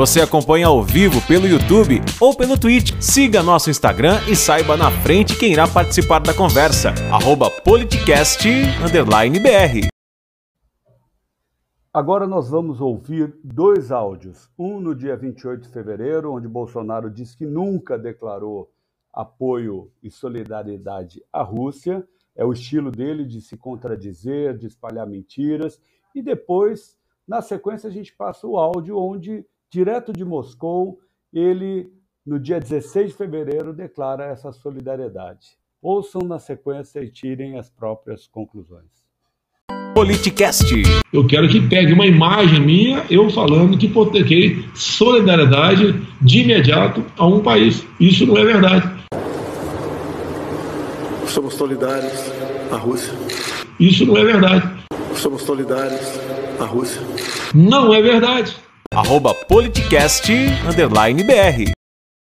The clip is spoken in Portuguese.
Você acompanha ao vivo pelo YouTube ou pelo Twitch. Siga nosso Instagram e saiba na frente quem irá participar da conversa. Arroba politicast_br. Agora nós vamos ouvir dois áudios. Um no dia 28 de fevereiro, onde Bolsonaro diz que nunca declarou apoio e solidariedade à Rússia. É o estilo dele de se contradizer, de espalhar mentiras. E depois, na sequência, a gente passa o áudio onde, direto de Moscou, ele, no dia 16 de fevereiro, declara essa solidariedade. Ouçam na sequência e tirem as próprias conclusões. Politicast. Eu quero que pegue uma imagem minha, eu falando que hipotequei solidariedade de imediato a um país. Isso não é verdade. Somos solidários à Rússia. Isso não é verdade. Somos solidários à Rússia. Não é verdade. Arroba politicast_br.